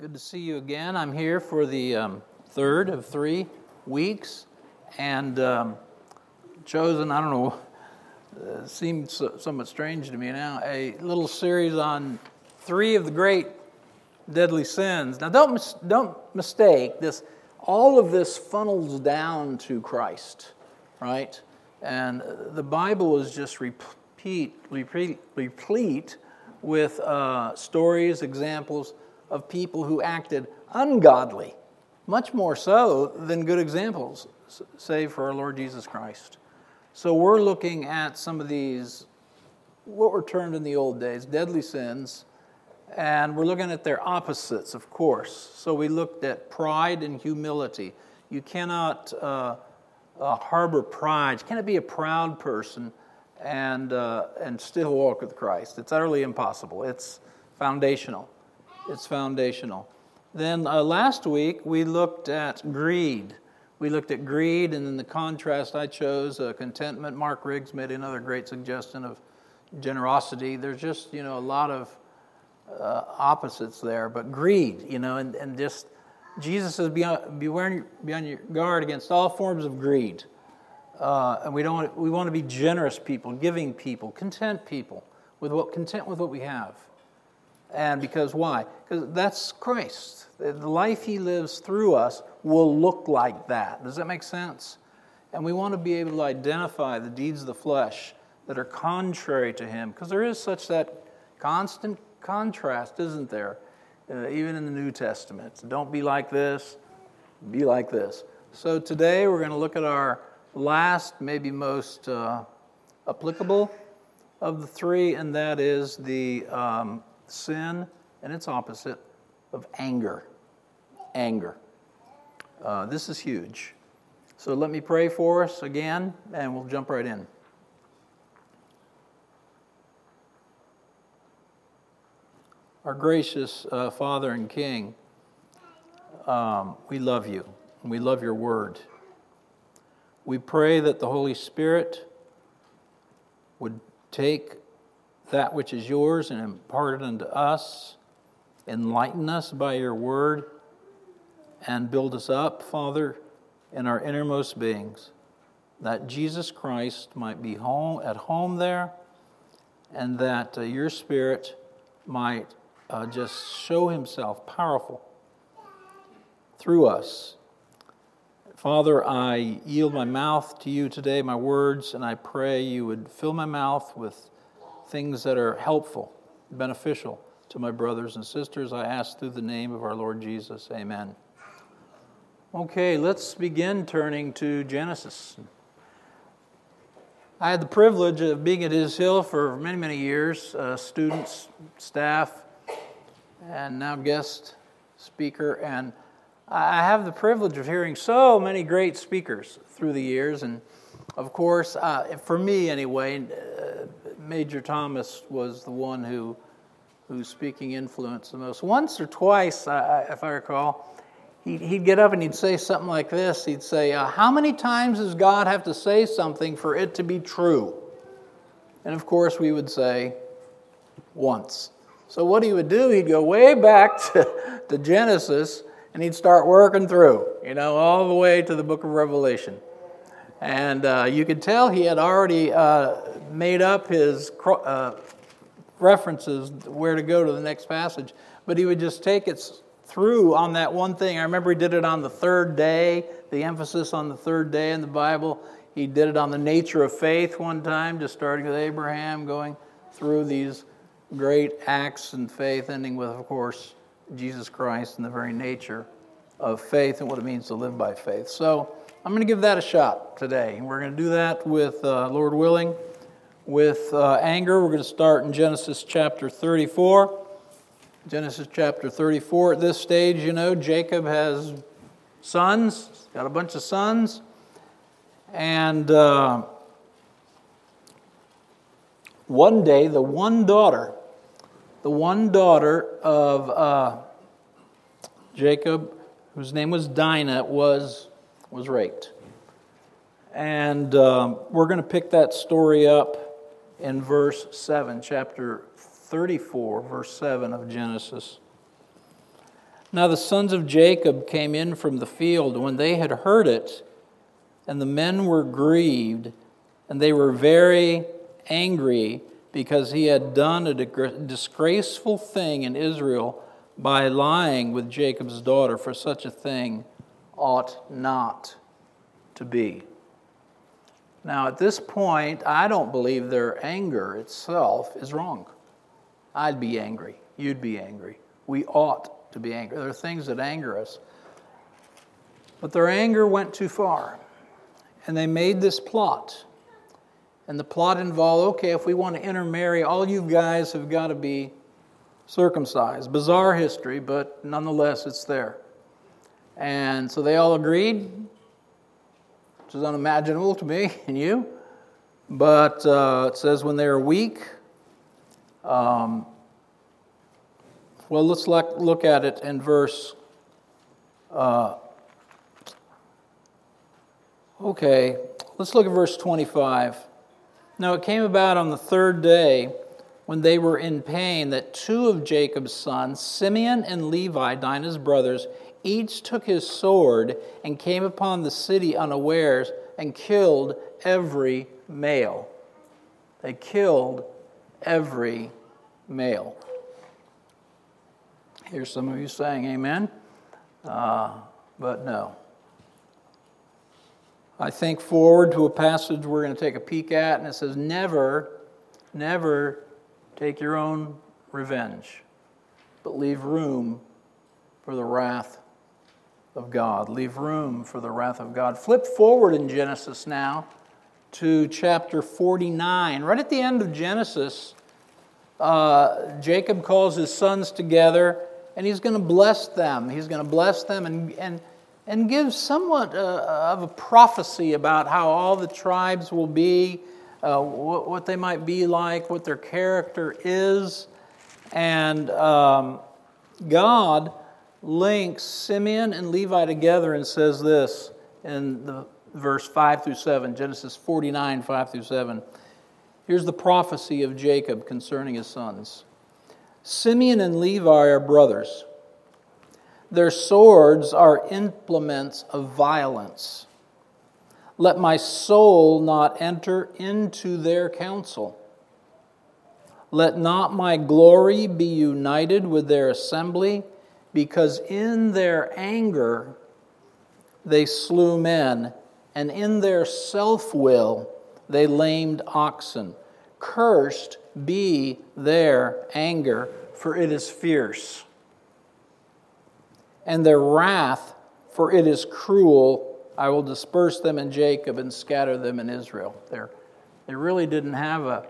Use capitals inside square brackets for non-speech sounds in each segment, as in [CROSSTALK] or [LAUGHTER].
Good to see you again. I'm here for the um, third of three weeks, and um, chosen, I don't know, uh, seems so, somewhat strange to me now, a little series on three of the great deadly sins. Now, don't, mis- don't mistake this, all of this funnels down to Christ, right? And the Bible is just repeat, repeat, replete with uh, stories, examples of people who acted ungodly, much more so than good examples, save for our Lord Jesus Christ. So we're looking at some of these, what were termed in the old days, deadly sins, and we're looking at their opposites, of course. So we looked at pride and humility. You cannot uh, uh, harbor pride. You cannot be a proud person and, uh, and still walk with Christ. It's utterly impossible. It's foundational. It's foundational. Then uh, last week we looked at greed. We looked at greed, and in the contrast, I chose uh, contentment. Mark Riggs made another great suggestion of generosity. There's just, you know, a lot of uh, opposites there, but greed, you know, and, and just Jesus says, be on, be on your guard against all forms of greed. Uh, and we don't want, we want to be generous people, giving people, content people, with what content with what we have. And because why? Because that's Christ. The life he lives through us will look like that. Does that make sense? And we want to be able to identify the deeds of the flesh that are contrary to him, because there is such that constant contrast, isn't there? Uh, even in the New Testament. Don't be like this, be like this. So today we're going to look at our last, maybe most uh, applicable of the three, and that is the um, sin and its opposite of anger. Anger. Uh, this is huge. So let me pray for us again, and we'll jump right in. Our gracious uh, Father and King, um, we love you, and we love your word. We pray that the Holy Spirit would take that which is yours and impart it unto us. Enlighten us by your word and build us up, Father, in our innermost beings, that Jesus Christ might be home at home there, and that uh, your Spirit might uh, just show Himself powerful through us. Father, I yield my mouth to you today, my words, and I pray you would fill my mouth with things that are helpful, beneficial to my brothers and sisters. I ask through the name of our Lord Jesus. Amen. Okay, let's begin turning to Genesis. I had the privilege of being at His Hill for many, many years, uh, students, staff, and now guest speaker. And I have the privilege of hearing so many great speakers through the years. And of course, uh, for me anyway, uh, Major Thomas was the one who whose speaking influenced the most. Once or twice, uh, if I recall, he'd, he'd, get up and he'd say something like this. He'd say, uh, "How many times does God have to say something for it to be true?" And of course, we would say, "Once." So what he would do, he'd go way back [LAUGHS] to, to Genesis and he'd start working through, you know, all the way to the book of Revelation. And uh, you could tell he had already uh, made up his uh, references where to go to the next passage, but he would just take it through on that one thing. I remember he did it on the third day, the emphasis on the third day in the Bible. He did it on the nature of faith one time, just starting with Abraham, going through these great acts and faith, ending with, of course, Jesus Christ and the very nature of faith and what it means to live by faith. So, I'm going to give that a shot today. We're going to do that with, uh, Lord willing, with uh, anger. We're going to start in Genesis chapter 34. Genesis chapter 34. At this stage, you know, Jacob has sons, got a bunch of sons, and uh, one day, the one daughter, the one daughter of uh, Jacob, whose name was Dinah, was was raped. And um, we're going to pick that story up in verse 7, chapter 34, verse 7 of Genesis. Now the sons of Jacob came in from the field when they had heard it, and the men were grieved, and they were very angry because he had done a disgraceful thing in Israel by lying with Jacob's daughter, for such a thing ought not to be. Now, at this point, I don't believe their anger itself is wrong. I'd be angry. You'd be angry. We ought to be angry. There are things that anger us. But their anger went too far. And they made this plot. And the plot involved okay, if we want to intermarry, all you guys have got to be circumcised. Bizarre history, but nonetheless, it's there. And so they all agreed, which is unimaginable to me [LAUGHS] and you. But uh, it says when they are weak, um, well, let's look, look at it in verse. Uh, okay, let's look at verse 25. Now it came about on the third day when they were in pain that two of Jacob's sons, Simeon and Levi, Dinah's brothers, each took his sword and came upon the city unawares and killed every male. They killed every male. Here's some of you saying amen, uh, but no. I think forward to a passage we're going to take a peek at, and it says, Never, never take your own revenge, but leave room for the wrath of God. Leave room for the wrath of God. Flip forward in Genesis now to chapter 49. Right at the end of Genesis, uh, Jacob calls his sons together and he's going to bless them. He's going to bless them and, and and gives somewhat uh, of a prophecy about how all the tribes will be, uh, what, what, they might be like, what their character is. And um, God links Simeon and Levi together and says this in the verse 5 through 7, Genesis 49, 5 through 7. Here's the prophecy of Jacob concerning his sons Simeon and Levi are brothers. Their swords are implements of violence. Let my soul not enter into their counsel. Let not my glory be united with their assembly, because in their anger they slew men, and in their self will they lamed oxen. Cursed be their anger, for it is fierce and their wrath, for it is cruel. I will disperse them in Jacob and scatter them in Israel. They're, they really didn't have a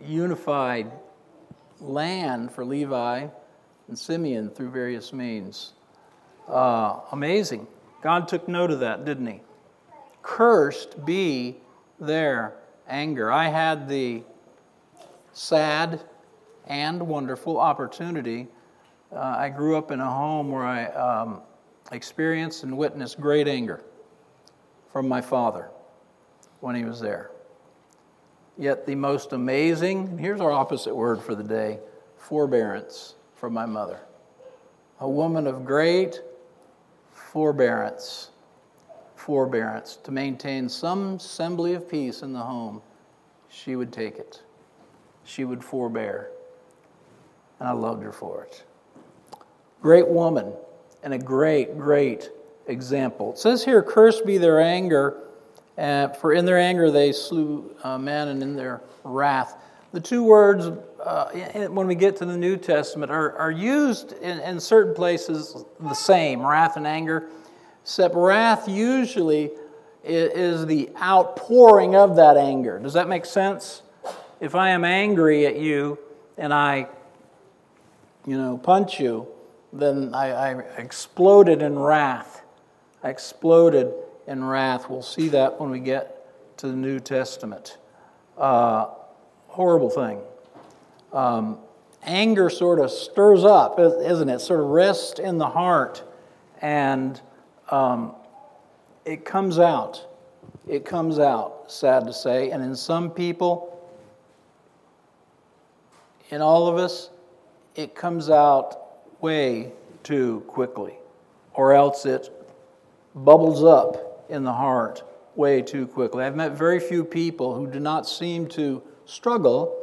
unified land for Levi and Simeon through various means. Uh, amazing. God took note of that, didn't He? Cursed be their anger. I had the sad and wonderful opportunity uh, I grew up in a home where I um, experienced and witnessed great anger from my father when he was there. Yet the most amazing, here's our opposite word for the day forbearance from my mother. A woman of great forbearance, forbearance to maintain some assembly of peace in the home. She would take it, she would forbear. And I loved her for it. Great woman and a great, great example. It says here, Cursed be their anger, uh, for in their anger they slew uh, and in their wrath. The two words, uh, when we get to the New Testament, are, are used in, in certain places the same wrath and anger, except wrath usually is the outpouring of that anger. Does that make sense? If I am angry at you and I, you know, punch you, then I, I exploded in wrath. I exploded in wrath. We'll see that when we get to the New Testament. Uh, horrible thing. Um, anger sort of stirs up, isn't it? Sort of rests in the heart and um, it comes out. It comes out, sad to say. And in some people, in all of us, it comes out way too quickly, or else it bubbles up in the heart way too quickly. I've met very few people who do not seem to struggle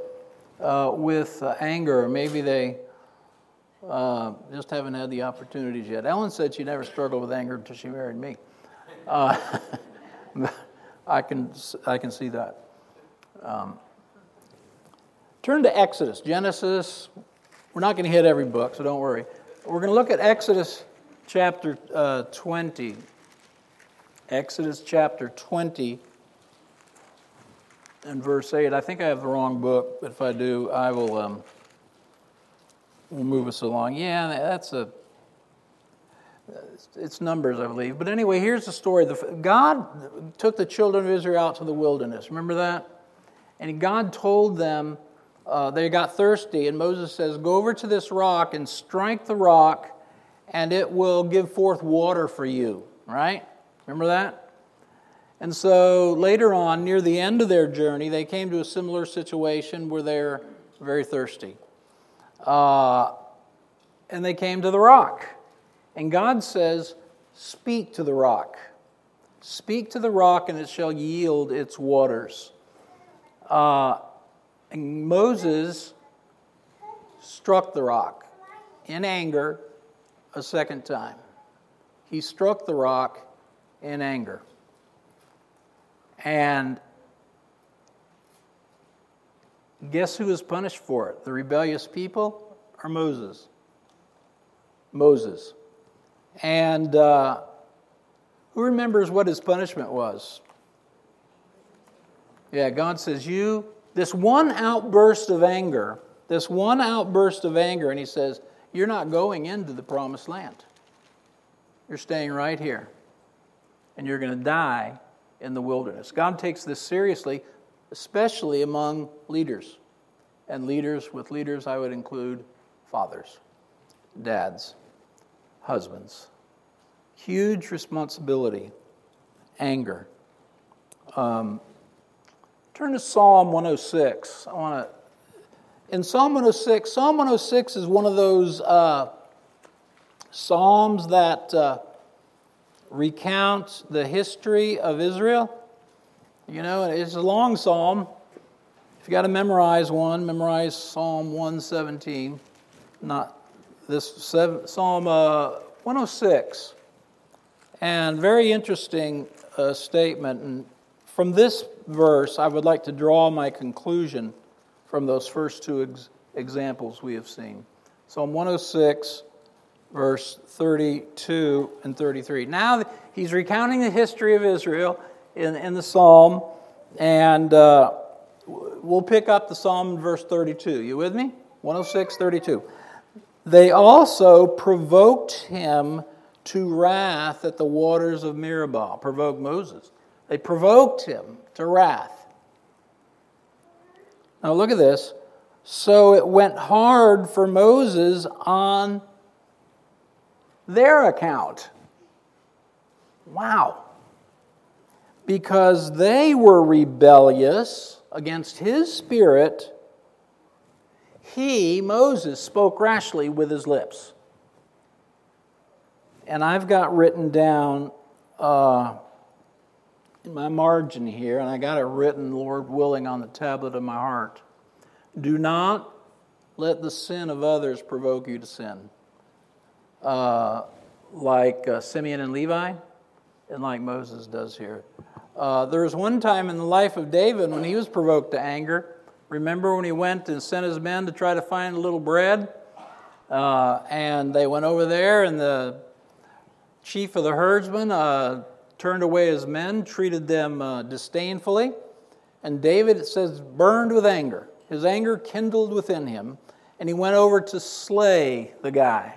uh, with uh, anger. Maybe they uh, just haven't had the opportunities yet. Ellen said she never struggled with anger until she married me. Uh, [LAUGHS] I, can, I can see that. Um, turn to Exodus, Genesis. We're not going to hit every book, so don't worry. We're going to look at Exodus chapter uh, 20. Exodus chapter 20 and verse 8. I think I have the wrong book, but if I do, I will um, will move us along. Yeah, that's a it's numbers, I believe. But anyway, here's the story. God took the children of Israel out to the wilderness. Remember that? And God told them uh, they got thirsty, and Moses says, "Go over to this rock and strike the rock, and it will give forth water for you." Right? Remember that? And so later on, near the end of their journey, they came to a similar situation where they're very thirsty. Uh, and they came to the rock. And God says, Speak to the rock. Speak to the rock, and it shall yield its waters. Uh, and Moses struck the rock in anger a second time. He struck the rock in anger. And guess who was punished for it? The rebellious people or Moses? Moses. And uh, who remembers what his punishment was? Yeah, God says, You, this one outburst of anger, this one outburst of anger, and he says, You're not going into the promised land. You're staying right here. And you're going to die in the wilderness. God takes this seriously, especially among leaders. And leaders, with leaders, I would include fathers, dads, husbands. Huge responsibility, anger. Um, turn to Psalm 106. I want to. In Psalm 106, Psalm 106 is one of those uh, psalms that uh, recount the history of Israel. You know, it's a long psalm. If you got to memorize one, memorize Psalm 117, not this seven, Psalm uh, 106. And very interesting uh, statement. And from this verse, I would like to draw my conclusion from those first two ex- examples we have seen. Psalm 106 verse 32 and 33. Now he's recounting the history of Israel in, in the psalm, and uh, we'll pick up the psalm in verse 32. You with me? 106, 32. They also provoked him to wrath at the waters of Meribah, provoked Moses. They provoked him to wrath. Now look at this. So it went hard for Moses on their account. Wow. Because they were rebellious against his spirit, he, Moses, spoke rashly with his lips. And I've got written down uh, in my margin here, and I got it written, Lord willing, on the tablet of my heart. Do not let the sin of others provoke you to sin uh, like uh, Simeon and Levi, and like Moses does here. Uh, there was one time in the life of David when he was provoked to anger. Remember when he went and sent his men to try to find a little bread? Uh, and they went over there, and the chief of the herdsmen uh, turned away his men, treated them uh, disdainfully. And David, it says, burned with anger. His anger kindled within him, and he went over to slay the guy.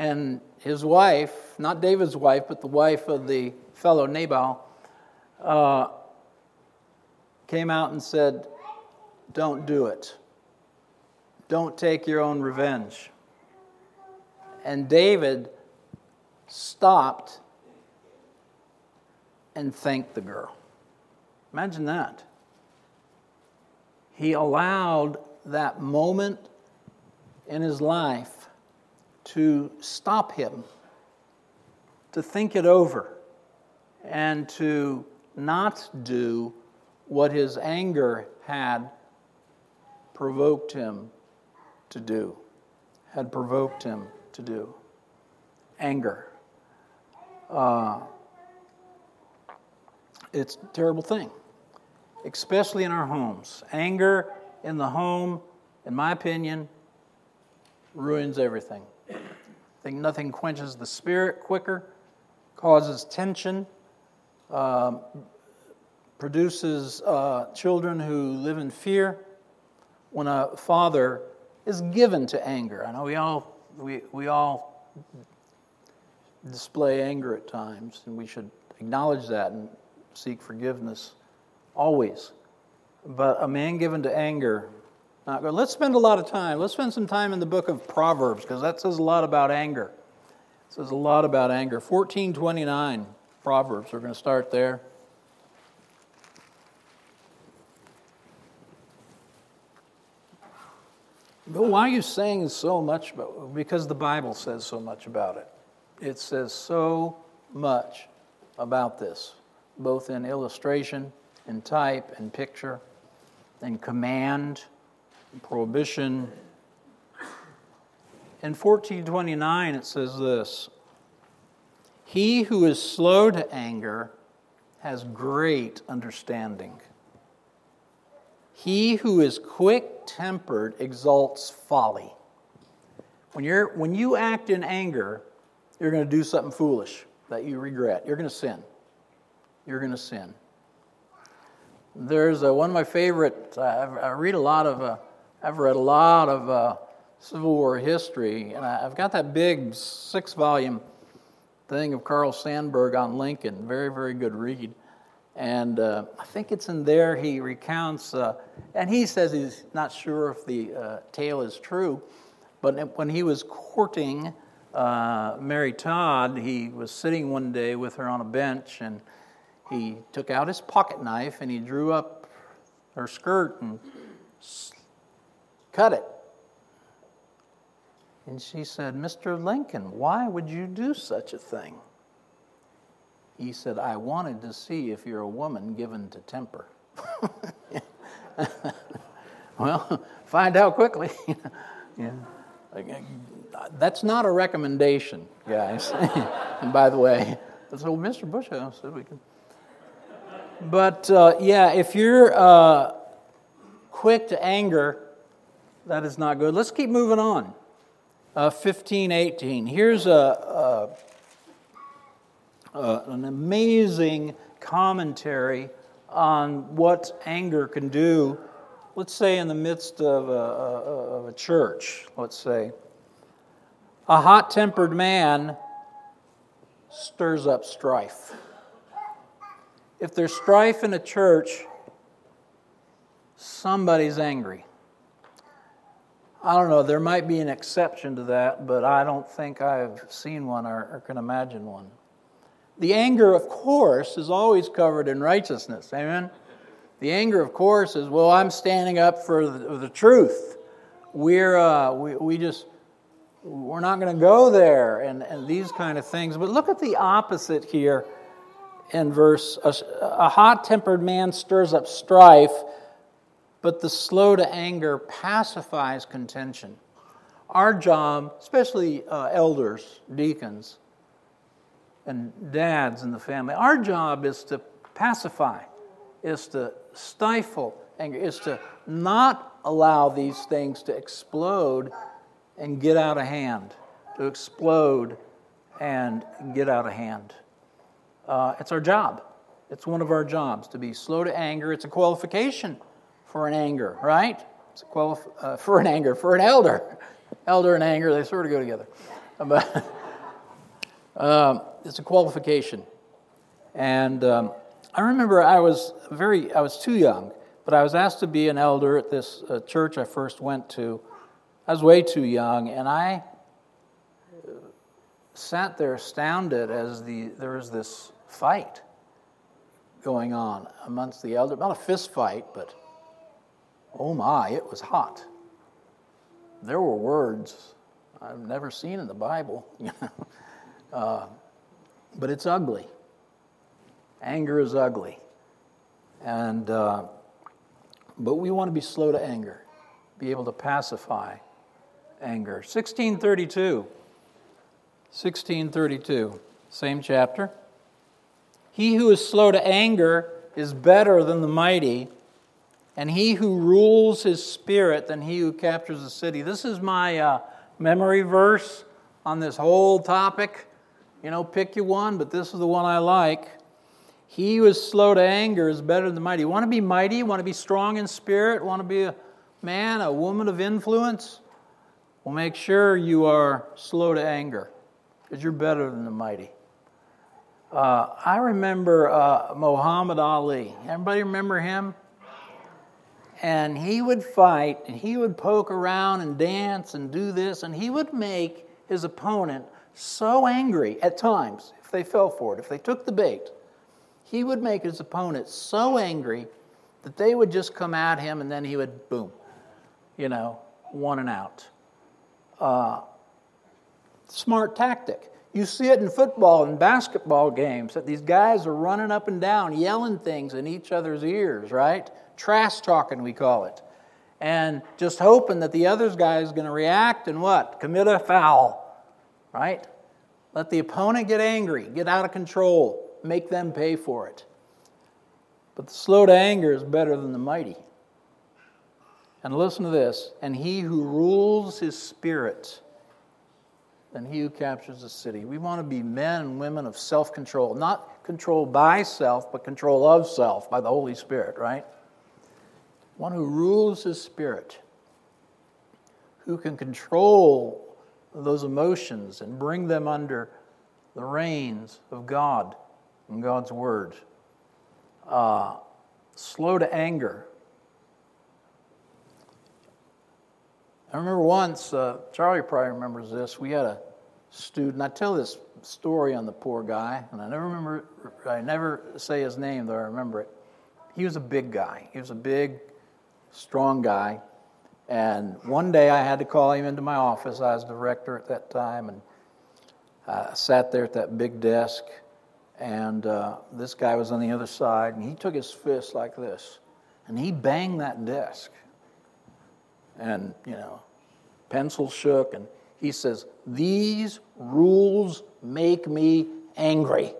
And his wife, not David's wife, but the wife of the fellow Nabal, uh, came out and said, Don't do it. Don't take your own revenge. And David stopped and thanked the girl. Imagine that. He allowed that moment in his life to stop him, to think it over, and to not do what his anger had provoked him to do, had provoked him to do. Anger. Uh, it's a terrible thing, especially in our homes. Anger in the home, in my opinion, ruins everything. I think nothing quenches the spirit quicker, causes tension, um, produces uh, children who live in fear. When a father is given to anger, I know we all we, we all display anger at times, and we should acknowledge that and seek forgiveness always. But a man given to anger, not good. Let's spend a lot of time. Let's spend some time in the book of Proverbs because that says a lot about anger. It says a lot about anger. 1429 Proverbs. We're going to start there. But why are you saying so much about Because the Bible says so much about it. It says so much about this, both in illustration, in type, and picture, and command, prohibition. In 1429, it says this He who is slow to anger has great understanding. He who is quick tempered exalts folly. When, you're, when you act in anger, you're going to do something foolish that you regret. You're going to sin. You're going to sin. There's a, one of my favorite, I read a lot of, uh, I've read a lot of uh, Civil War history, and I've got that big six volume thing of Carl Sandburg on Lincoln. Very, very good read. And uh, I think it's in there he recounts, uh, and he says he's not sure if the uh, tale is true, but when he was courting uh, Mary Todd, he was sitting one day with her on a bench, and he took out his pocket knife and he drew up her skirt and cut it. And she said, Mr. Lincoln, why would you do such a thing? He said, I wanted to see if you're a woman given to temper. [LAUGHS] well, find out quickly. [LAUGHS] yeah. That's not a recommendation, guys. [LAUGHS] and by the way, so Mr. Bush said we can. But uh, yeah, if you're uh, quick to anger, that is not good. Let's keep moving on. Uh, 15, 18. Here's a, a uh, an amazing commentary on what anger can do, let's say, in the midst of a, of a church, let's say. A hot tempered man stirs up strife. If there's strife in a church, somebody's angry. I don't know, there might be an exception to that, but I don't think I've seen one or, or can imagine one. The anger, of course, is always covered in righteousness. Amen? The anger, of course, is, well, I'm standing up for the, the truth. We're, uh, we, we just, we're not going to go there and, and these kind of things. But look at the opposite here in verse a, a hot tempered man stirs up strife, but the slow to anger pacifies contention. Our job, especially uh, elders, deacons, and dads in the family. Our job is to pacify, is to stifle anger, is to not allow these things to explode and get out of hand, to explode and get out of hand. Uh, it's our job. It's one of our jobs to be slow to anger. It's a qualification for an anger, right? It's a qualif- uh, for an anger, for an elder. Elder and anger, they sort of go together. But [LAUGHS] um, it's a qualification. And um, I remember I was very, I was too young, but I was asked to be an elder at this uh, church I first went to. I was way too young, and I uh, sat there astounded as the there was this fight going on amongst the elders. Not a fist fight, but oh my, it was hot. There were words. I've never seen in the Bible. [LAUGHS] Uh, but it's ugly. Anger is ugly. And, uh, but we want to be slow to anger, be able to pacify anger. 1632. 1632, same chapter. He who is slow to anger is better than the mighty, and he who rules his spirit than he who captures a city. This is my uh, memory verse on this whole topic. You know, pick you one, but this is the one I like. He who is slow to anger is better than the mighty. You want to be mighty? You want to be strong in spirit? Want to be a man, a woman of influence? Well, make sure you are slow to anger because you're better than the mighty. Uh, I remember uh, Muhammad Ali. Everybody remember him? And he would fight and he would poke around and dance and do this, and he would make his opponent so angry at times if they fell for it, if they took the bait. He would make his opponent so angry that they would just come at him and then he would, boom, you know, one and out. Uh, smart tactic. You see it in football and basketball games that these guys are running up and down, yelling things in each other's ears, right? Trash talking, we call it. And just hoping that the other guy is going to react and what? Commit a foul, right? Let the opponent get angry, get out of control, make them pay for it. But the slow to anger is better than the mighty. And listen to this and he who rules his spirit than he who captures the city. We want to be men and women of self control, not control by self, but control of self by the Holy Spirit, right? One who rules his spirit, who can control those emotions and bring them under the reins of God and God's Word. Uh, slow to anger. I remember once, uh, Charlie probably remembers this. We had a student. I tell this story on the poor guy, and I never remember. I never say his name, though I remember it. He was a big guy. He was a big, strong guy, and one day I had to call him into my office. I was director at that time, and I sat there at that big desk, and uh, this guy was on the other side, and he took his fist like this, and he banged that desk. And, you know, pencil shook, and he says, These rules make me angry.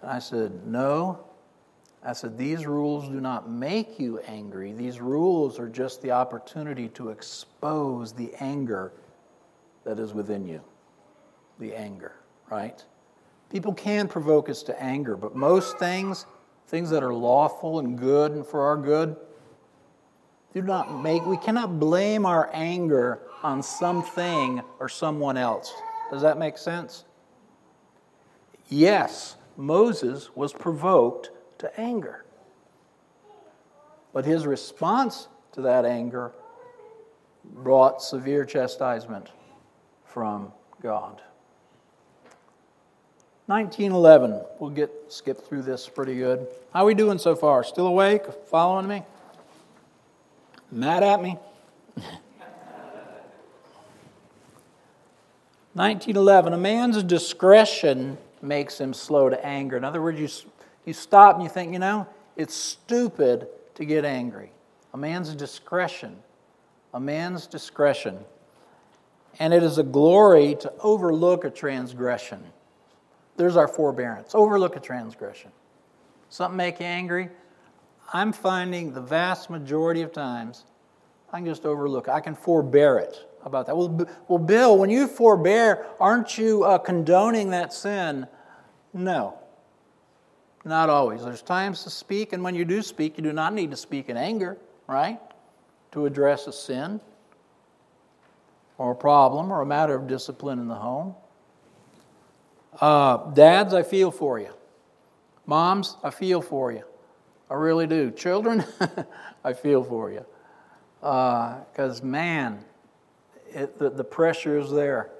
And I said, No, I said, These rules do not make you angry. These rules are just the opportunity to expose the anger that is within you. The anger, right? People can provoke us to anger, but most things, things that are lawful and good and for our good, do not make, we cannot blame our anger on something or someone else. Does that make sense? Yes, Moses was provoked to anger. But his response to that anger brought severe chastisement from God. 1911. We'll get skip through this pretty good. How are we doing so far? Still awake? Following me? Mad at me? [LAUGHS] 1911. A man's discretion makes him slow to anger. In other words, you you stop and you think, you know, it's stupid to get angry. A man's discretion. A man's discretion. And it is a glory to overlook a transgression. There's our forbearance. Overlook a transgression. Something make you angry? I'm finding the vast majority of times I can just overlook. I can forbear it. How about that? Well, well Bill, when you forbear, aren't you uh, condoning that sin? No. Not always. There's times to speak, and when you do speak, you do not need to speak in anger, right? To address a sin or a problem or a matter of discipline in the home. Uh, dads, I feel for you. Moms, I feel for you. I really do. Children, [LAUGHS] I feel for you. Because, uh, man, it, the, the pressure is there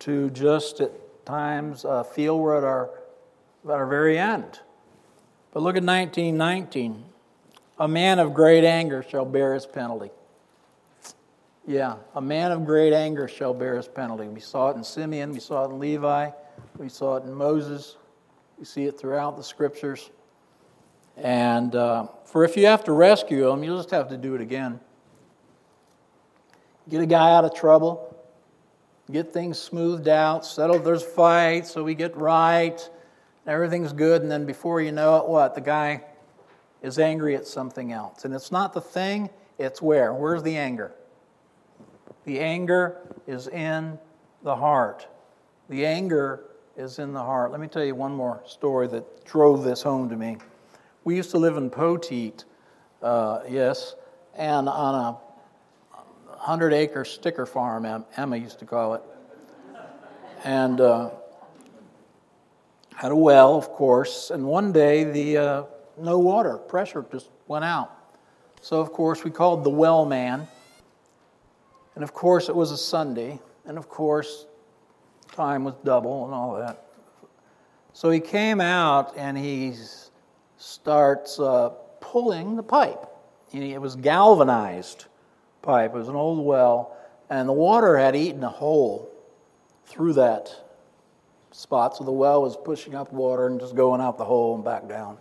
to just at times uh, feel we're at our, at our very end. But look at 1919. A man of great anger shall bear his penalty. Yeah, a man of great anger shall bear his penalty. We saw it in Simeon, we saw it in Levi, we saw it in Moses, we see it throughout the scriptures. And uh, for if you have to rescue them, you'll just have to do it again. Get a guy out of trouble, get things smoothed out, settle there's fights, so we get right, everything's good, and then before you know it, what? The guy is angry at something else. And it's not the thing, it's where? Where's the anger? The anger is in the heart. The anger is in the heart. Let me tell you one more story that drove this home to me. We used to live in Poteet, uh, yes, and on a 100 acre sticker farm, Emma used to call it. And uh, had a well, of course, and one day the uh, no water, pressure just went out. So, of course, we called the well man. And of course, it was a Sunday. And of course, time was double and all that. So he came out and he starts uh, pulling the pipe. It was galvanized pipe. It was an old well, and the water had eaten a hole through that spot, so the well was pushing up water and just going out the hole and back down.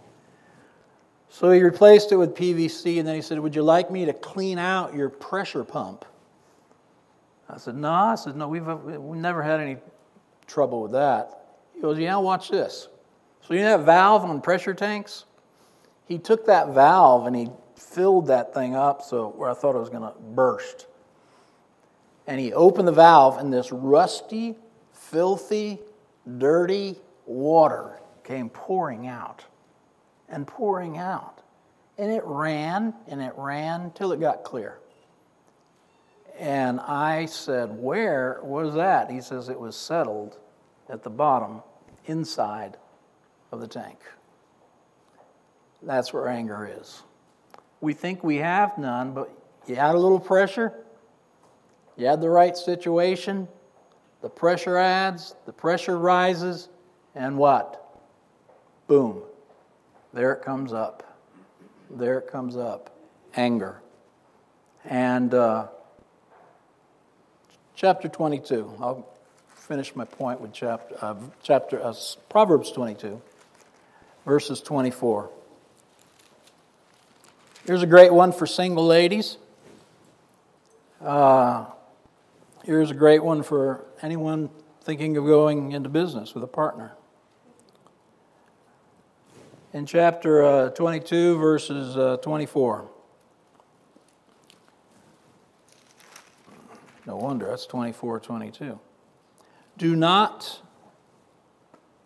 So he replaced it with PVC, and then he said, Would you like me to clean out your pressure pump? I said, No. I said, No, we've, we've never had any trouble with that. He goes, Yeah, watch this. So you know that valve on pressure tanks? He took that valve and he filled that thing up so where I thought it was going to burst. And he opened the valve, and this rusty, filthy, dirty water came pouring out and pouring out. And it ran and it ran till it got clear. And I said, Where was that? He says, It was settled at the bottom, inside of the tank. That's where anger is. We think we have none, but you add a little pressure, you add the right situation, the pressure adds, the pressure rises, and what? Boom, there it comes up. There it comes up. Anger. And uh, chapter 22, I'll finish my point with chapter, uh, chapter uh, Proverbs 22, verses 24. Here's a great one for single ladies. Uh, here's a great one for anyone thinking of going into business with a partner in chapter uh, 22, verses uh, 24. No wonder, that's 24, 22. Do not,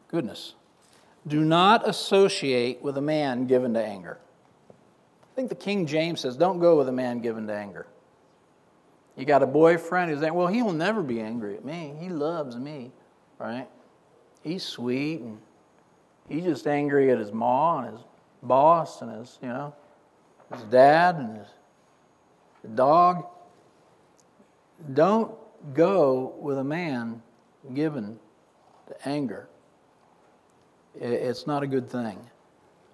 goodness, do not associate with a man given to anger. I think the King James says, don't go with a man given to anger. You got a boyfriend who's like, well, he will never be angry at me. He loves me, right? He's sweet and He's just angry at his ma and his boss and his, you know, his dad and his dog. Don't go with a man given to anger. It's not a good thing.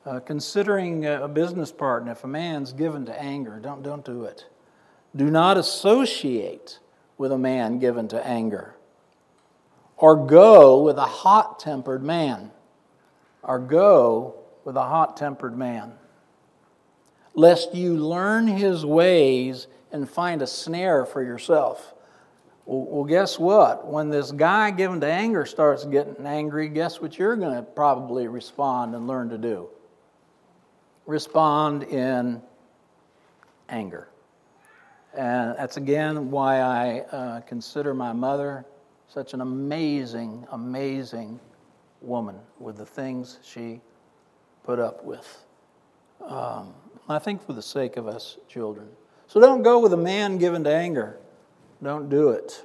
Uh, considering a business partner, if a man's given to anger, don't, don't do it. Do not associate with a man given to anger, or go with a hot tempered man or go with a hot tempered man, lest you learn his ways and find a snare for yourself. Well, guess what? When this guy given to anger starts getting angry, guess what you're going to probably respond and learn to do? Respond in anger. And that's again why I uh, consider my mother such an amazing, amazing woman with the things she put up with. Um, I think for the sake of us children. So don't go with a man given to anger. Don't do it.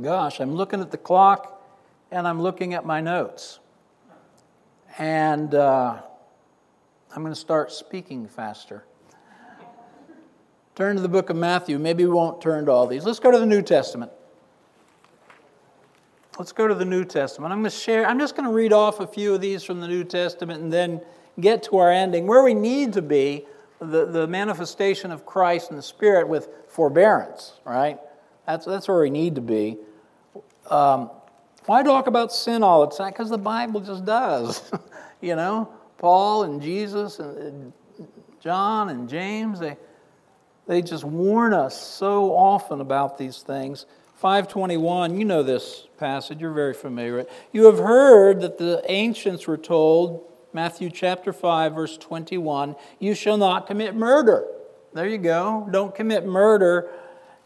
Gosh, I'm looking at the clock and I'm looking at my notes. And uh, I'm going to start speaking faster. Turn to the book of Matthew. Maybe we won't turn to all these. Let's go to the New Testament. Let's go to the New Testament. I'm going to share, I'm just going to read off a few of these from the New Testament and then get to our ending. Where we need to be, the, the manifestation of Christ and the Spirit with forbearance, right? That's, that's where we need to be. Um, why talk about sin all the time? Because the Bible just does. [LAUGHS] you know, Paul and Jesus and John and James, they, they just warn us so often about these things. 521, you know this passage, you're very familiar with it. You have heard that the ancients were told, Matthew chapter 5, verse 21, you shall not commit murder. There you go. Don't commit murder,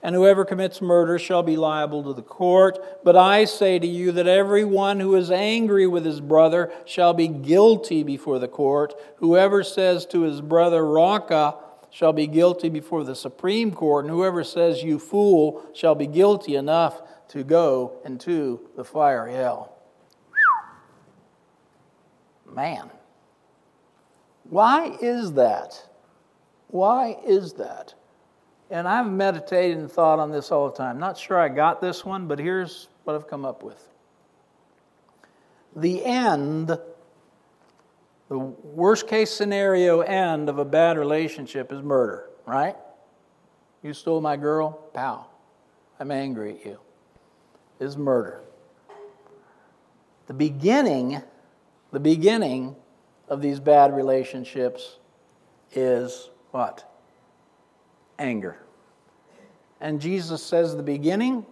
and whoever commits murder shall be liable to the court. But I say to you that everyone who is angry with his brother shall be guilty before the court. Whoever says to his brother, Raca, shall be guilty before the Supreme Court, and whoever says, You fool, shall be guilty enough to go into the fire hell. Man. Why is that? Why is that? And I've meditated and thought on this all the time. Not sure I got this one, but here's what I've come up with. The end the worst case scenario end of a bad relationship is murder, right? You stole my girl? Pow. I'm angry at you. Is murder. The beginning, the beginning of these bad relationships is what? Anger. And Jesus says the beginning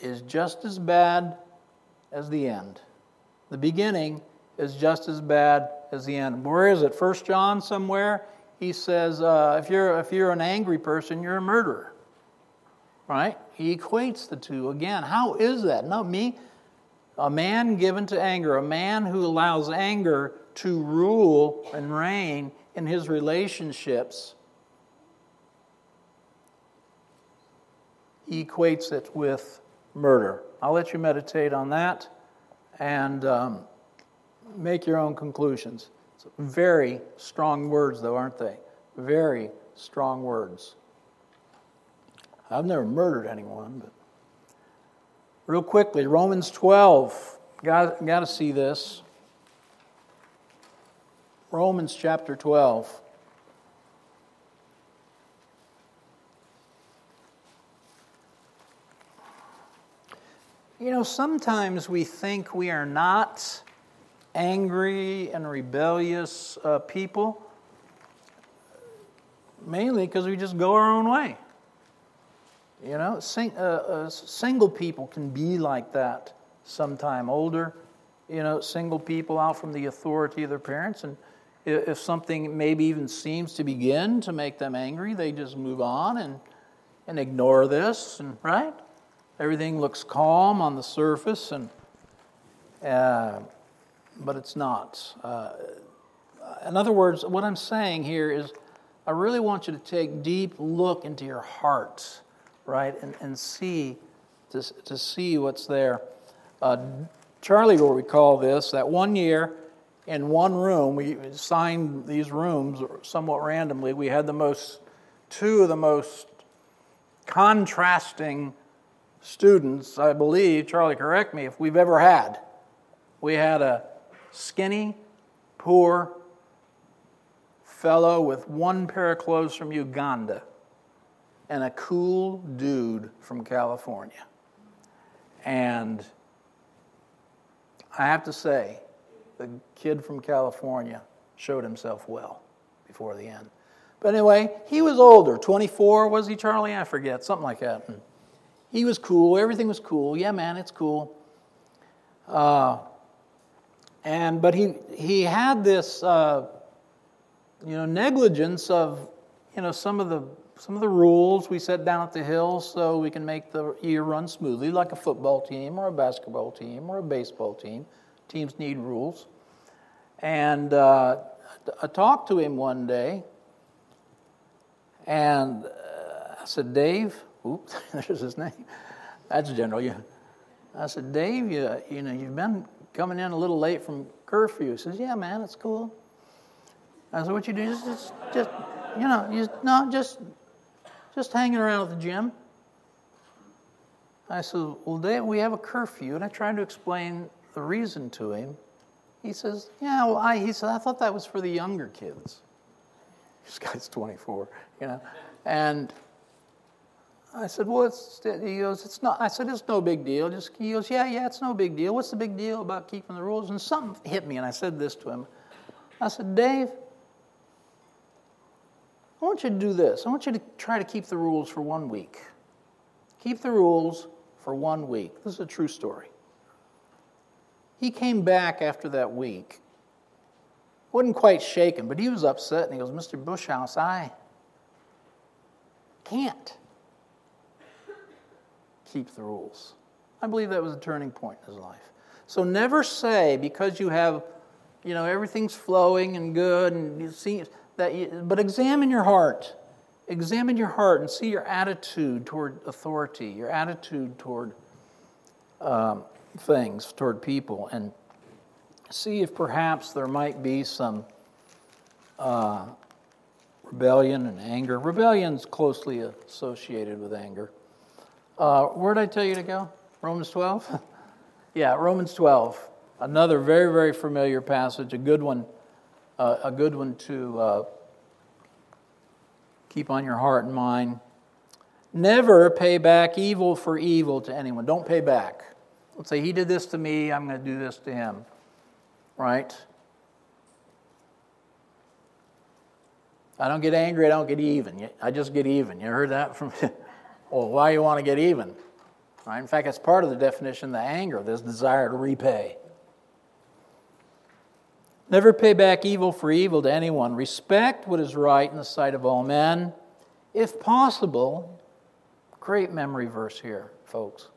is just as bad as the end. The beginning is just as bad as the end. Where is it? First John somewhere. He says, uh, if you're if you're an angry person, you're a murderer. Right? He equates the two again. How is that? Not me. A man given to anger, a man who allows anger to rule and reign in his relationships. He equates it with murder. I'll let you meditate on that. And um, make your own conclusions. It's very strong words, though, aren't they? Very strong words. I've never murdered anyone, but real quickly, Romans 12. Got, got to see this. Romans chapter 12. You know, sometimes we think we are not angry and rebellious uh, people, mainly because we just go our own way. You know, sing, uh, uh, single people can be like that sometime. Older, you know, single people out from the authority of their parents, and if something maybe even seems to begin to make them angry, they just move on and and ignore this, and right, everything looks calm on the surface, and. Uh, but it's not. Uh, in other words, what I'm saying here is I really want you to take deep look into your heart, right, and, and see to, to see what's there. Uh, Charlie will recall this that one year in one room, we assigned these rooms somewhat randomly. We had the most, two of the most contrasting students, I believe, Charlie, correct me, if we've ever had. We had a skinny, poor fellow with one pair of clothes from Uganda and a cool dude from California. And I have to say, the kid from California showed himself well before the end. But anyway, he was older, 24, was he, Charlie? I forget, something like that. And he was cool, everything was cool. Yeah, man, it's cool. Uh, and, but he, he had this, uh, you know, negligence of, you know, some of the, some of the rules we set down at the hill so we can make the year run smoothly, like a football team or a basketball team or a baseball team. Teams need rules. And uh, I talked to him one day, and uh, I said, Dave, oops, [LAUGHS] there's his name. That's general. Yeah. I said, Dave, you, you know, you've been coming in a little late from curfew. Says, Yeah, man, it's cool. I said, What you do? Just, just, just you know, just, no, just, just hanging around at the gym. I said, Well, Dave, we have a curfew. And I tried to explain the reason to him. He says, Yeah, well, I, he said, I thought that was for the younger kids. This guy's 24, you know. And I said, well, it's, he goes, it's not, I said, it's no big deal. Just, he goes, yeah, yeah, it's no big deal. What's the big deal about keeping the rules? And something hit me, and I said this to him. I said, Dave, I want you to do this. I want you to try to keep the rules for one week. Keep the rules for one week. This is a true story. He came back after that week. Wasn't quite shaken, but he was upset, and he goes, Mr. Busshaus, I can't keep the rules. I believe that was a turning point in his life. So never say because you have, you know, everything's flowing and good and you see that, you, but examine your heart. Examine your heart and see your attitude toward authority, your attitude toward um, things, toward people, and see if perhaps there might be some uh, rebellion and anger. Rebellion's closely associated with anger. Uh, where did I tell you to go? Romans 12? [LAUGHS] yeah, Romans 12. Another very, very familiar passage, a good one, uh, a good one to uh, keep on your heart and mind. Never pay back evil for evil to anyone. Don't pay back. Let's say he did this to me, I'm going to do this to him. Right? I don't get angry, I don't get even. I just get even. You heard that from [LAUGHS] Well, why you want to get even? Right? In fact, it's part of the definition the anger, this desire to repay. Never pay back evil for evil to anyone. Respect what is right in the sight of all men. If possible, great memory verse here, folks.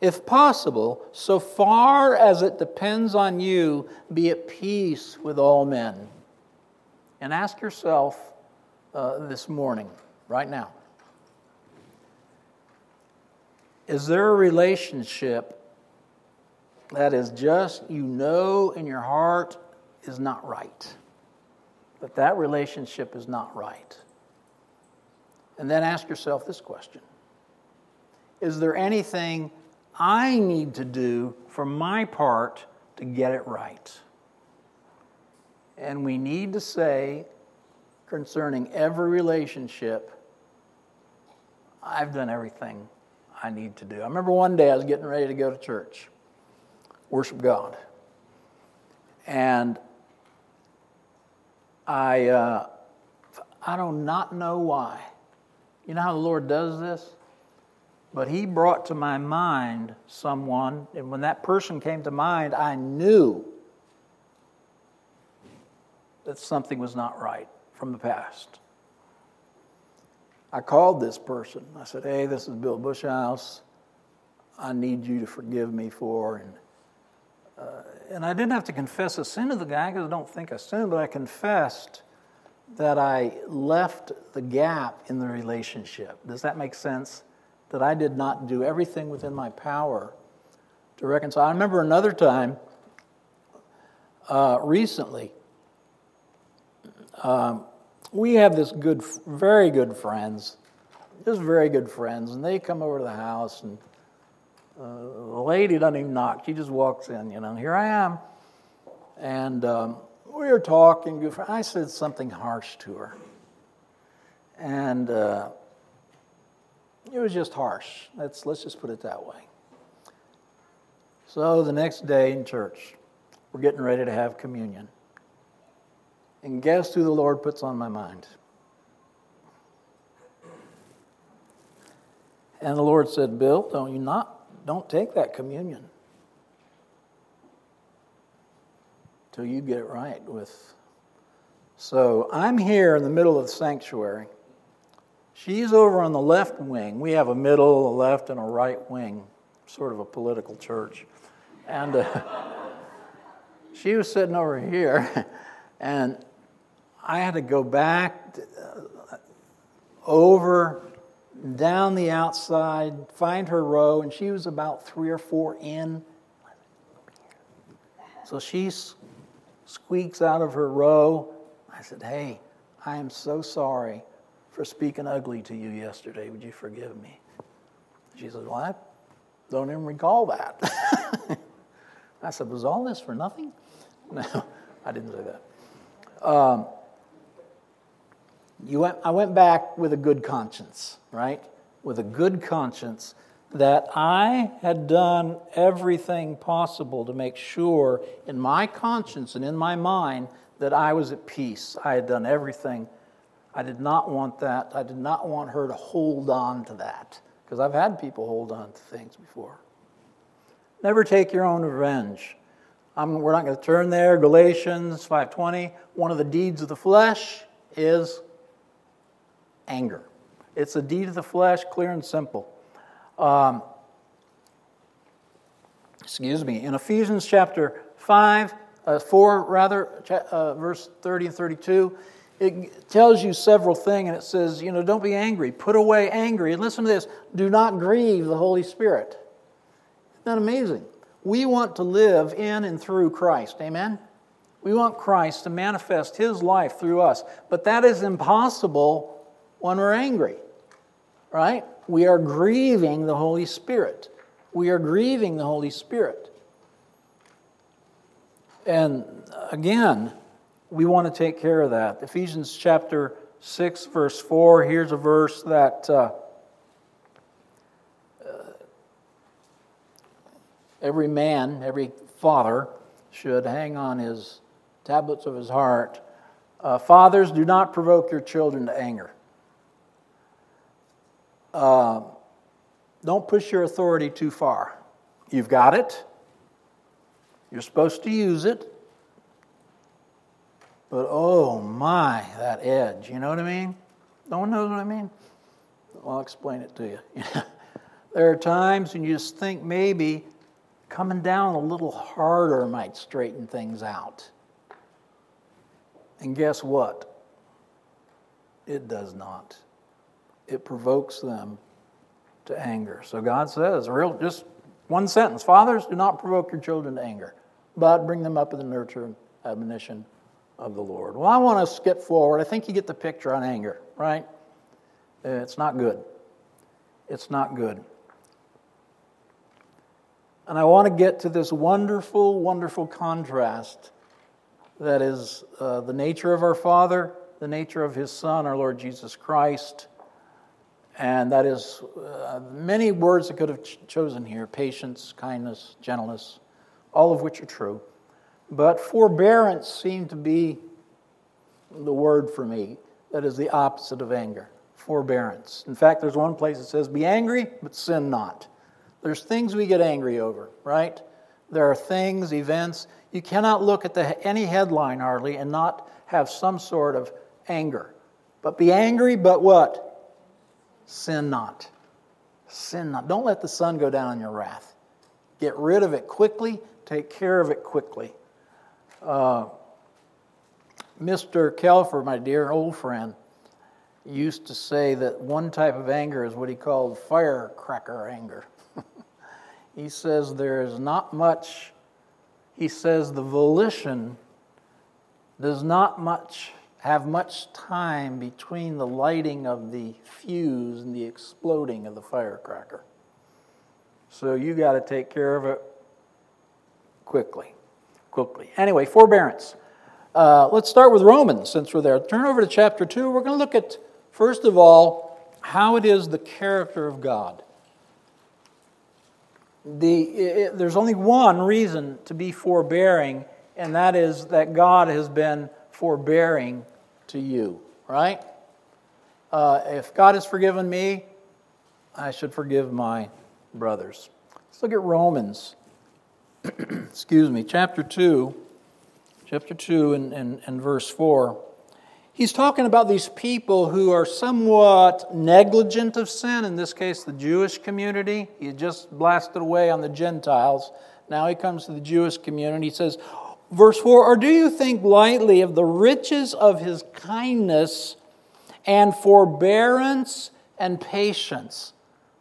If possible, so far as it depends on you, be at peace with all men. And ask yourself uh, this morning, right now, is there a relationship that is just, you know, in your heart is not right? That that relationship is not right. And then ask yourself this question Is there anything I need to do for my part to get it right? And we need to say concerning every relationship, I've done everything I need to do. I remember one day I was getting ready to go to church, worship God. And I, uh, I do not know why. You know how the Lord does this? But He brought to my mind someone, and when that person came to mind, I knew that something was not right from the past. I called this person. I said, Hey, this is Bill Busshaus. I need you to forgive me for. And, uh, and I didn't have to confess a sin to the guy because I don't think I sinned, but I confessed that I left the gap in the relationship. Does that make sense? That I did not do everything within my power to reconcile. I remember another time uh, recently. Um, we have this good, very good friends, just very good friends, and they come over to the house, and uh, the lady doesn't even knock; she just walks in. You know, here I am, and um, we were talking. I said something harsh to her, and uh, it was just harsh. Let's let's just put it that way. So the next day in church, we're getting ready to have communion. And guess who the Lord puts on my mind? And the Lord said, Bill, don't you not, don't take that communion till you get it right with. So I'm here in the middle of the sanctuary. She's over on the left wing. We have a middle, a left, and a right wing, sort of a political church. And uh, [LAUGHS] she was sitting over here, [LAUGHS] and I had to go back uh, over down the outside, find her row, and she was about three or four in. So she squeaks out of her row. I said, Hey, I am so sorry for speaking ugly to you yesterday. Would you forgive me? She said, Well, I don't even recall that. [LAUGHS] I said, Was all this for nothing? [LAUGHS] No, I didn't say that. Um, You went, I went back with a good conscience, right? With a good conscience that I had done everything possible to make sure in my conscience and in my mind that I was at peace. I had done everything. I did not want that. I did not want her to hold on to that because I've had people hold on to things before. Never take your own revenge. I'm, we're not going to turn there. Galatians 5:20. One of the deeds of the flesh is anger. It's a deed of the flesh, clear and simple. Um, excuse me. In Ephesians chapter 5, uh, 4 rather, uh, verse 30 and 32, it tells you several things, and it says, you know, don't be angry. Put away angry. And listen to this do not grieve the Holy Spirit. Isn't that amazing? We want to live in and through Christ. Amen? We want Christ to manifest His life through us. But that is impossible when we're angry, right? We are grieving the Holy Spirit. We are grieving the Holy Spirit. And again, we want to take care of that. Ephesians chapter 6, verse 4, here's a verse that. Uh, every man, every father should hang on his tablets of his heart. Uh, fathers, do not provoke your children to anger. Uh, don't push your authority too far. You've got it, you're supposed to use it. But oh my, that edge, you know what I mean? No one knows what I mean? I'll explain it to you. [LAUGHS] there are times when you just think maybe coming down a little harder might straighten things out. And guess what? It does not. It provokes them to anger. So God says, real just one sentence Fathers, do not provoke your children to anger, but bring them up in the nurture and admonition of the Lord. Well, I want to skip forward. I think you get the picture on anger, right? It's not good. It's not good. And I want to get to this wonderful, wonderful contrast that is uh, the nature of our Father, the nature of His Son, our Lord Jesus Christ. And that is uh, many words I could have ch- chosen here patience, kindness, gentleness, all of which are true. But forbearance seemed to be the word for me that is the opposite of anger forbearance. In fact, there's one place that says, Be angry, but sin not. There's things we get angry over, right? There are things, events. You cannot look at the, any headline hardly and not have some sort of anger. But be angry, but what? Sin not. Sin not. Don't let the sun go down on your wrath. Get rid of it quickly, take care of it quickly. Uh, Mr. Kelfer, my dear old friend, used to say that one type of anger is what he called firecracker anger [LAUGHS] he says there is not much, he says the volition does not much have much time between the lighting of the fuse and the exploding of the firecracker. So you got to take care of it quickly. Quickly. Anyway, forbearance. Uh, let's start with Romans since we're there. Turn over to chapter 2. We're going to look at, first of all, how it is the character of God the, it, there's only one reason to be forbearing, and that is that God has been forbearing to you, right? Uh, if God has forgiven me, I should forgive my brothers. Let's look at Romans, [CLEARS THROAT] excuse me, chapter 2, chapter 2 and, and, and verse 4 he's talking about these people who are somewhat negligent of sin, in this case, the Jewish community. He just blasted away on the Gentiles. Now he comes to the Jewish community. He says, verse 4 Or do you think lightly of the riches of his kindness and forbearance and patience?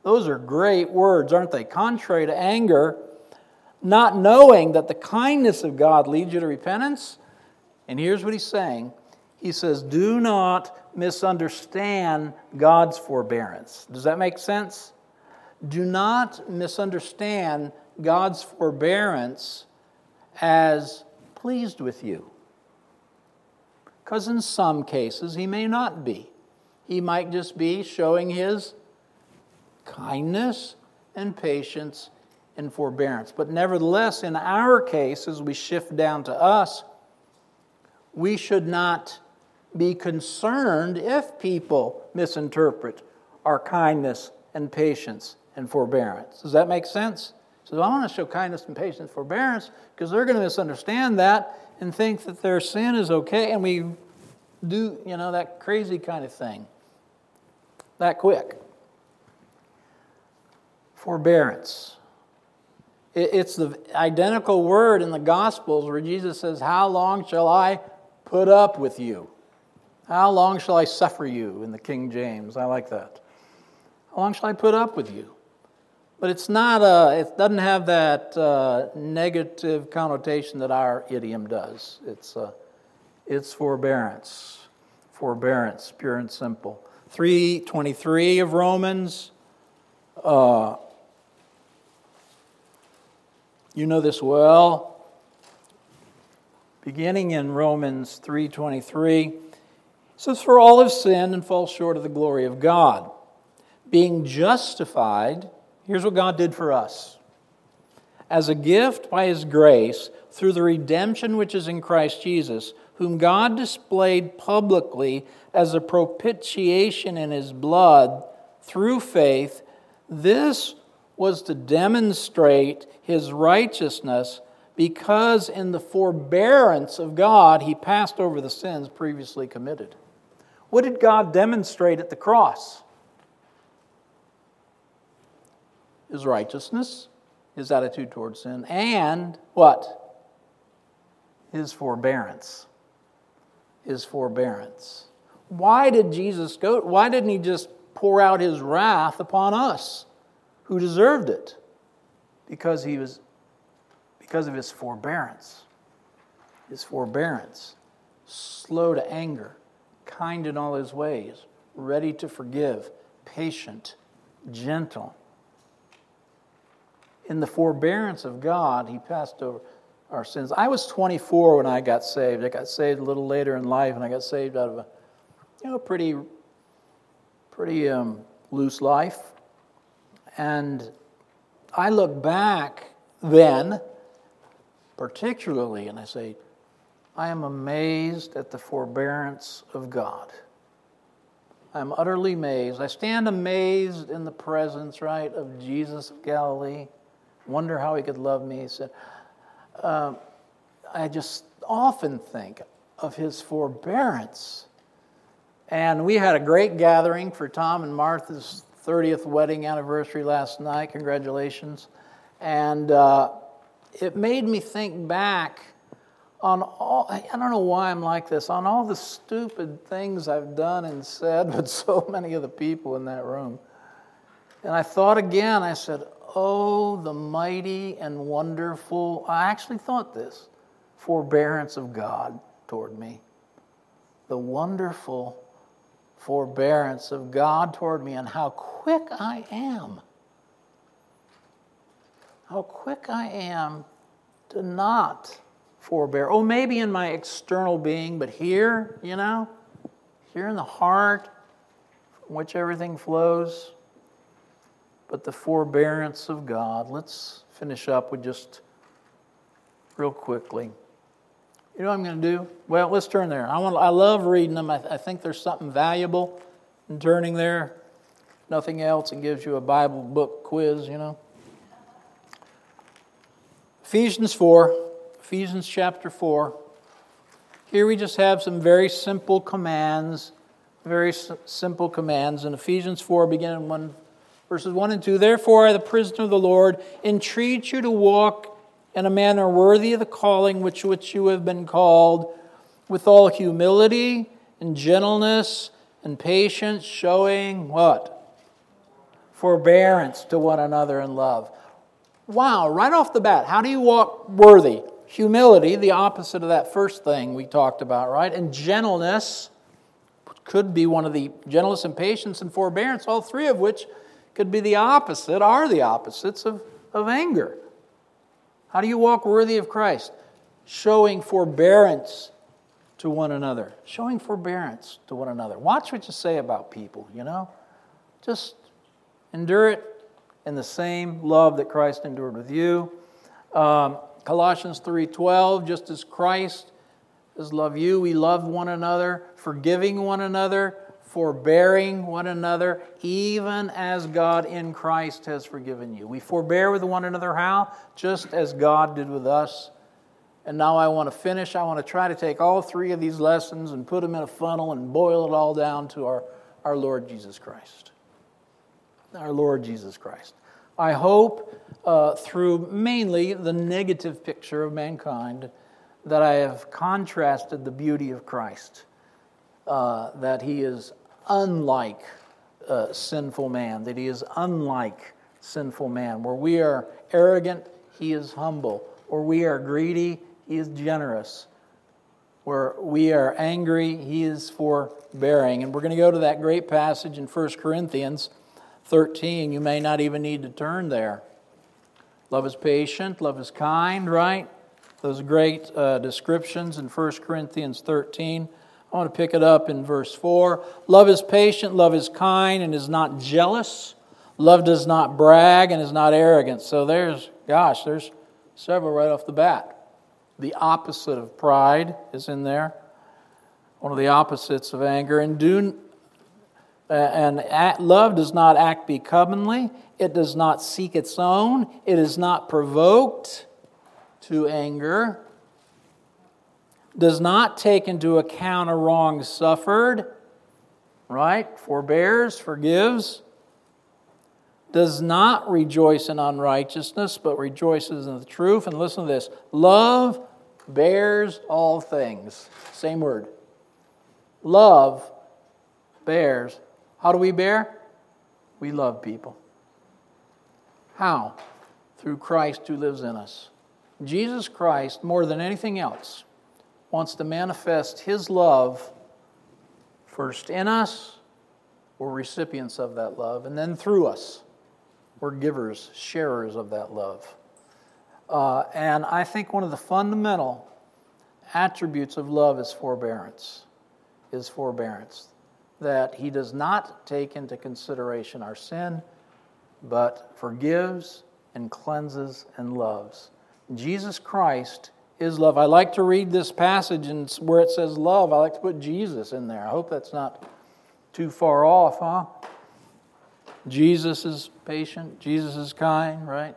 Those are great words, aren't they? Contrary to anger, not knowing that the kindness of God leads you to repentance. And here's what he's saying he says, do not misunderstand God's forbearance. Does that make sense? Do not misunderstand God's forbearance as pleased with you. Because in some cases, he may not be. He might just be showing his kindness and patience and forbearance. But nevertheless, in our case, as we shift down to us, we should not be concerned if people misinterpret our kindness and patience and forbearance. Does that make sense? So I want to show kindness and patience and forbearance because they're going to misunderstand that and think that their sin is okay and we do, you know, that crazy kind of thing that quick. Forbearance. It's the identical word in the Gospels where Jesus says, How long shall I put up with you? How long shall I suffer you in the King James? I like that. How long shall I put up with you? But it's not a, it doesn't have that uh, negative connotation that our idiom does. It's, uh, it's forbearance. Forbearance, pure and simple. 323 of Romans. Uh, you know this well. Beginning in Romans 3:23, says, For all have sinned and fall short of the glory of God. Being justified, here's what God did for us. As a gift by his grace, through the redemption which is in Christ Jesus, whom God displayed publicly as a propitiation in his blood through faith, this was to demonstrate his righteousness because in the forbearance of God he passed over the sins previously committed. What did God demonstrate at the cross? His righteousness, his attitude towards sin, and what? His forbearance. His forbearance. Why did Jesus go? Why didn't he just pour out his wrath upon us who deserved it? Because he was because of his forbearance. His forbearance. Slow to anger kind in all his ways, ready to forgive, patient, gentle. In the forbearance of God, he passed over our sins. I was 24 when I got saved. I got saved a little later in life, and I got saved out of a, you know, pretty, pretty um, loose life. And I look back then, particularly, and I say, I am amazed at the forbearance of God. I'm utterly amazed. I stand amazed in the presence, right, of Jesus of Galilee. Wonder how he could love me. He said, uh, I just often think of his forbearance. And we had a great gathering for Tom and Martha's 30th wedding anniversary last night. Congratulations. And uh, it made me think back on all, I don't know why I'm like this, on all the stupid things I've done and said [LAUGHS] with so many of the people in that room. And I thought again, I said, Oh, the mighty and wonderful, I actually thought this, forbearance of God toward me. The wonderful forbearance of God toward me and how quick I am. How quick I am to not forbear. Oh, maybe in my external being, but here, you know, here in the heart from which everything flows. But the forbearance of God. Let's finish up with just real quickly. You know what I'm going to do? Well, let's turn there. I, want, I love reading them. I, I think there's something valuable in turning there. Nothing else. It gives you a Bible book quiz, you know. Ephesians 4. Ephesians chapter 4. Here we just have some very simple commands, very simple commands. In Ephesians 4, beginning one, verses 1 and 2, Therefore, I, the prisoner of the Lord, entreat you to walk in a manner worthy of the calling which, which you have been called, with all humility and gentleness and patience, showing what? Forbearance to one another in love. Wow, right off the bat, how do you walk worthy? Humility, the opposite of that first thing we talked about, right? And gentleness could be one of the gentleness and patience and forbearance, all three of which could be the opposite, are the opposites of, of anger. How do you walk worthy of Christ? Showing forbearance to one another, showing forbearance to one another. Watch what you say about people, you know? Just endure it in the same love that Christ endured with you. Um, Colossians 3:12, just as Christ has loved you, we love one another, forgiving one another, forbearing one another, even as God in Christ has forgiven you. We forbear with one another how? Just as God did with us. And now I want to finish. I want to try to take all three of these lessons and put them in a funnel and boil it all down to our, our Lord Jesus Christ. Our Lord Jesus Christ. I hope uh, through mainly the negative picture of mankind that I have contrasted the beauty of Christ, uh, that he is unlike uh, sinful man, that he is unlike sinful man. Where we are arrogant, he is humble. Where we are greedy, he is generous. Where we are angry, he is forbearing. And we're going to go to that great passage in 1 Corinthians 13. You may not even need to turn there. Love is patient, love is kind, right? Those great uh, descriptions in 1 Corinthians 13. I want to pick it up in verse 4. Love is patient, love is kind, and is not jealous. Love does not brag and is not arrogant. So there's, gosh, there's several right off the bat. The opposite of pride is in there, one of the opposites of anger. And, do, uh, and love does not act becomingly, it does not seek its own, it is not provoked to anger, does not take into account a wrong suffered, right? Forbears, forgives does not rejoice in unrighteousness, but rejoices in the truth. And listen to this love bears all things. Same word. Love bears. How do we bear? We love people. How? Through Christ who lives in us. Jesus Christ, more than anything else, wants to manifest his love first in us, we're recipients of that love, and then through us. We're givers, sharers of that love. Uh, and I think one of the fundamental attributes of love is forbearance. Is forbearance. That he does not take into consideration our sin, but forgives and cleanses and loves. Jesus Christ is love. I like to read this passage and where it says love, I like to put Jesus in there. I hope that's not too far off, huh? Jesus is patient, Jesus is kind, right?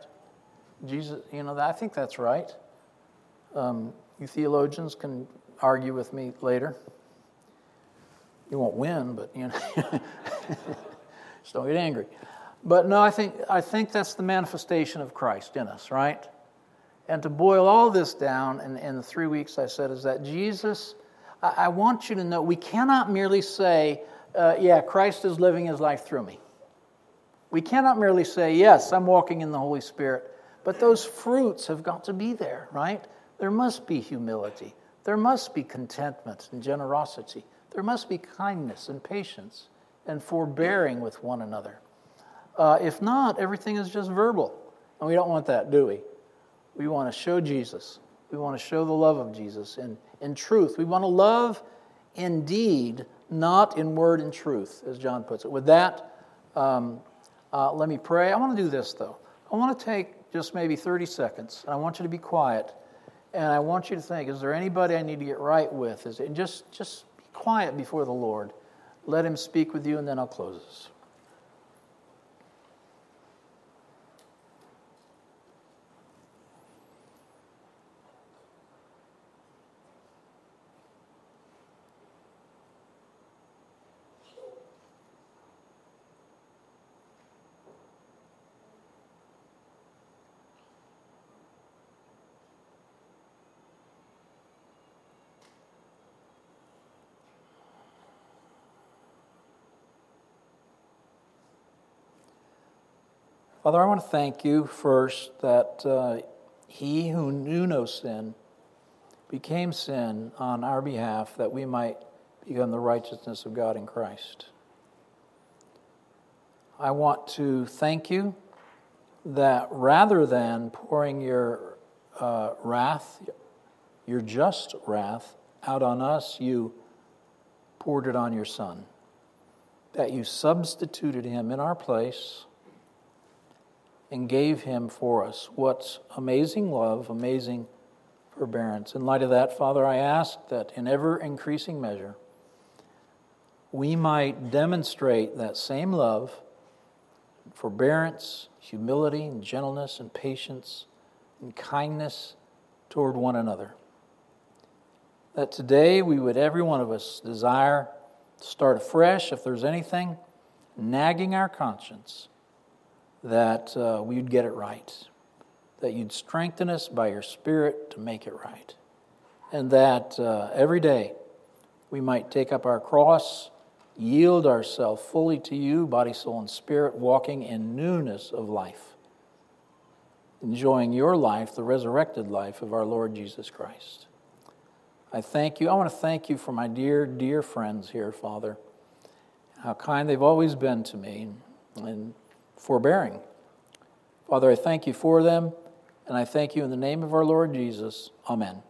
Jesus, you know, I think that's right. Um, you theologians can argue with me later. You won't win, but you know, [LAUGHS] just don't get angry. But no, I think I think that's the manifestation of Christ in us, right? And to boil all this down in, in the three weeks I said is that Jesus, I, I want you to know we cannot merely say, uh, yeah, Christ is living his life through me. We cannot merely say, Yes, I'm walking in the Holy Spirit, but those fruits have got to be there, right? There must be humility. There must be contentment and generosity. There must be kindness and patience and forbearing with one another. Uh, if not, everything is just verbal. And we don't want that, do we? We want to show Jesus. We want to show the love of Jesus in, in truth. We want to love in deed, not in word and truth, as John puts it. With that, um, uh, let me pray. I want to do this, though. I want to take just maybe 30 seconds, and I want you to be quiet. And I want you to think, is there anybody I need to get right with? Is it, just, just be quiet before the Lord. Let Him speak with you, and then I'll close this. Father, I want to thank you first that uh, he who knew no sin became sin on our behalf that we might become the righteousness of God in Christ. I want to thank you that rather than pouring your uh, wrath, your just wrath, out on us, you poured it on your Son. That you substituted him in our place and gave him for us. What amazing love, amazing forbearance. In light of that, Father, I ask that in ever increasing measure, we might demonstrate that same love, forbearance, humility, and gentleness, and patience, and kindness toward one another. That today we would, every one of us, desire to start afresh if there's anything nagging our conscience, that uh, we'd get it right. That you'd strengthen us by your Spirit to make it right. And that uh, every day we might take up our cross yield ourselves fully to you, body, soul, and spirit, walking in newness of life, enjoying your life, the resurrected life of our Lord Jesus Christ. I thank you. I want to thank you for my dear, dear friends here, Father. How kind they've always been to me and forbearing. Father, I thank you for them, and I thank you in the name of our Lord Jesus. Amen.